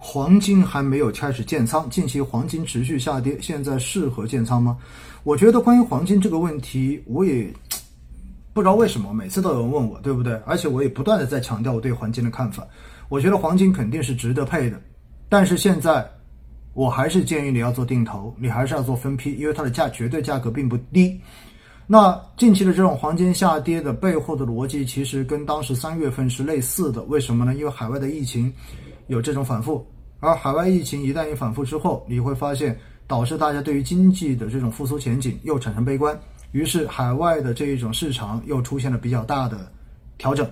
黄金还没有开始建仓，近期黄金持续下跌，现在适合建仓吗？我觉得关于黄金这个问题，我也 不知道为什么每次都有人问我，对不对？而且我也不断的在强调我对黄金的看法。我觉得黄金肯定是值得配的，但是现在我还是建议你要做定投，你还是要做分批，因为它的价绝对价格并不低。那近期的这种黄金下跌的背后的逻辑，其实跟当时三月份是类似的。为什么呢？因为海外的疫情有这种反复，而海外疫情一旦一反复之后，你会发现导致大家对于经济的这种复苏前景又产生悲观，于是海外的这一种市场又出现了比较大的调整。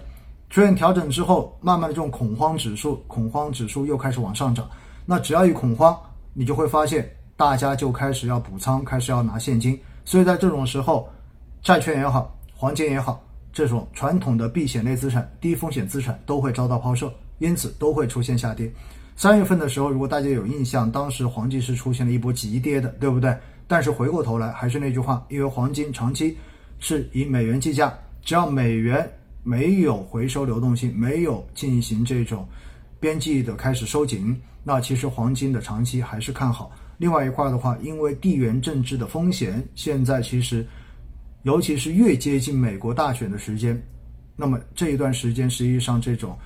出现调整之后，慢慢的这种恐慌指数，恐慌指数又开始往上涨。那只要一恐慌，你就会发现大家就开始要补仓，开始要拿现金。所以在这种时候，债券也好，黄金也好，这种传统的避险类资产、低风险资产都会遭到抛售，因此都会出现下跌。三月份的时候，如果大家有印象，当时黄金是出现了一波急跌的，对不对？但是回过头来，还是那句话，因为黄金长期是以美元计价，只要美元没有回收流动性，没有进行这种边际的开始收紧，那其实黄金的长期还是看好。另外一块的话，因为地缘政治的风险，现在其实。尤其是越接近美国大选的时间，那么这一段时间实际上这种，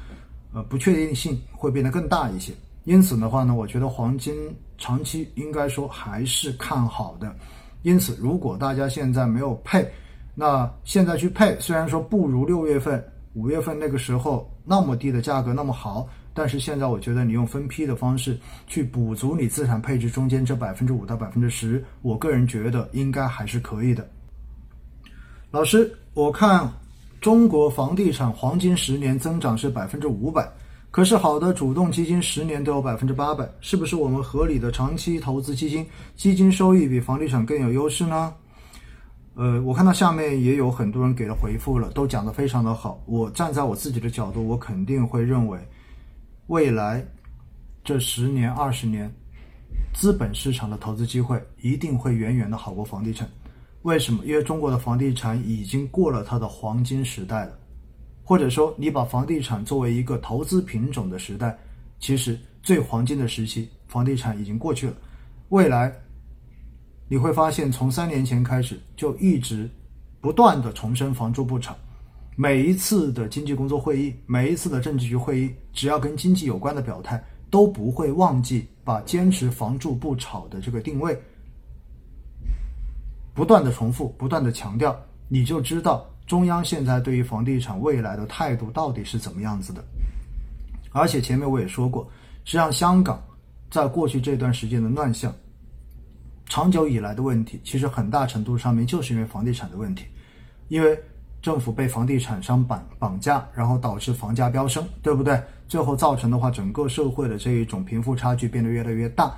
呃不确定性会变得更大一些。因此的话呢，我觉得黄金长期应该说还是看好的。因此，如果大家现在没有配，那现在去配，虽然说不如六月份、五月份那个时候那么低的价格那么好，但是现在我觉得你用分批的方式去补足你资产配置中间这百分之五到百分之十，我个人觉得应该还是可以的。老师，我看中国房地产黄金十年增长是百分之五百，可是好的主动基金十年都有百分之八百，是不是我们合理的长期投资基金基金收益比房地产更有优势呢？呃，我看到下面也有很多人给了回复了，都讲得非常的好。我站在我自己的角度，我肯定会认为，未来这十年二十年，资本市场的投资机会一定会远远的好过房地产。为什么？因为中国的房地产已经过了它的黄金时代了，或者说，你把房地产作为一个投资品种的时代，其实最黄金的时期，房地产已经过去了。未来你会发现，从三年前开始就一直不断的重申“房住不炒”，每一次的经济工作会议，每一次的政治局会议，只要跟经济有关的表态，都不会忘记把坚持“房住不炒”的这个定位。不断的重复，不断的强调，你就知道中央现在对于房地产未来的态度到底是怎么样子的。而且前面我也说过，实际上香港在过去这段时间的乱象，长久以来的问题，其实很大程度上面就是因为房地产的问题，因为政府被房地产商绑绑架，然后导致房价飙升，对不对？最后造成的话，整个社会的这一种贫富差距变得越来越大，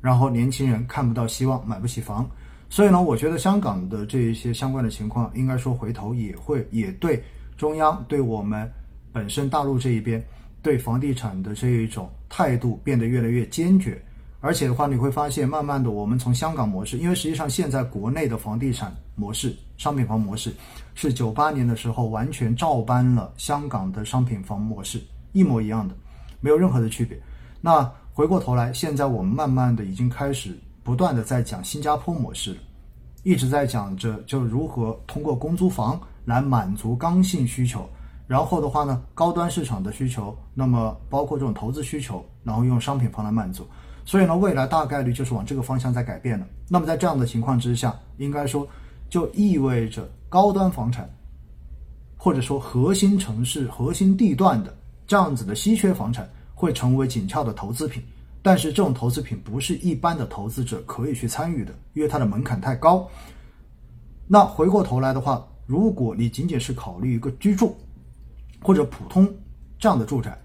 然后年轻人看不到希望，买不起房。所以呢，我觉得香港的这一些相关的情况，应该说回头也会也对中央对我们本身大陆这一边对房地产的这一种态度变得越来越坚决。而且的话，你会发现，慢慢的我们从香港模式，因为实际上现在国内的房地产模式、商品房模式是九八年的时候完全照搬了香港的商品房模式，一模一样的，没有任何的区别。那回过头来，现在我们慢慢的已经开始。不断的在讲新加坡模式，一直在讲着就如何通过公租房来满足刚性需求，然后的话呢，高端市场的需求，那么包括这种投资需求，然后用商品房来满足，所以呢，未来大概率就是往这个方向在改变的。那么在这样的情况之下，应该说就意味着高端房产，或者说核心城市、核心地段的这样子的稀缺房产，会成为紧俏的投资品。但是这种投资品不是一般的投资者可以去参与的，因为它的门槛太高。那回过头来的话，如果你仅仅是考虑一个居住或者普通这样的住宅，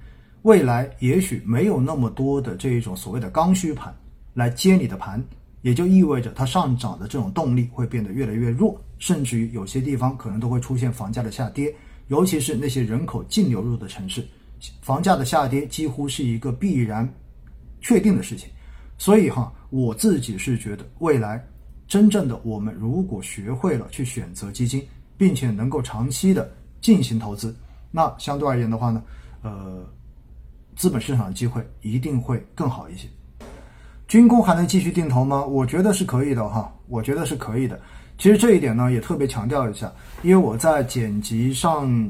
未来也许没有那么多的这一种所谓的刚需盘来接你的盘，也就意味着它上涨的这种动力会变得越来越弱，甚至于有些地方可能都会出现房价的下跌，尤其是那些人口净流入的城市，房价的下跌几乎是一个必然。确定的事情，所以哈，我自己是觉得，未来真正的我们如果学会了去选择基金，并且能够长期的进行投资，那相对而言的话呢，呃，资本市场的机会一定会更好一些。军工还能继续定投吗？我觉得是可以的哈，我觉得是可以的。其实这一点呢，也特别强调一下，因为我在剪辑上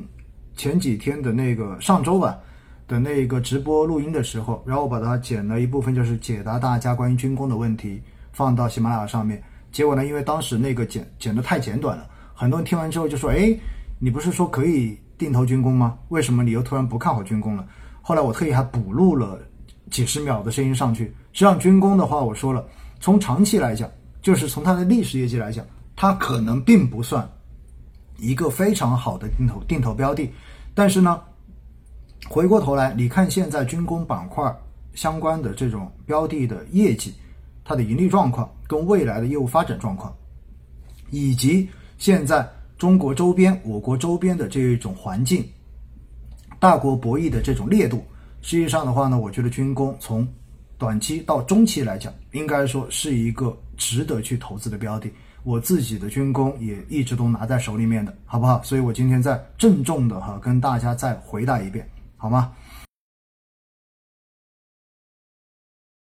前几天的那个上周吧的那个直播录音的时候，然后我把它剪了一部分，就是解答大家关于军工的问题，放到喜马拉雅上面。结果呢，因为当时那个剪剪的太简短了，很多人听完之后就说：“哎，你不是说可以定投军工吗？为什么你又突然不看好军工了？”后来我特意还补录了几十秒的声音上去。实际上，军工的话，我说了，从长期来讲，就是从它的历史业绩来讲。它可能并不算一个非常好的定投定投标的，但是呢，回过头来你看现在军工板块相关的这种标的的业绩，它的盈利状况跟未来的业务发展状况，以及现在中国周边、我国周边的这一种环境，大国博弈的这种烈度，实际上的话呢，我觉得军工从短期到中期来讲，应该说是一个值得去投资的标的。我自己的军工也一直都拿在手里面的，好不好？所以我今天再郑重的哈跟大家再回答一遍，好吗？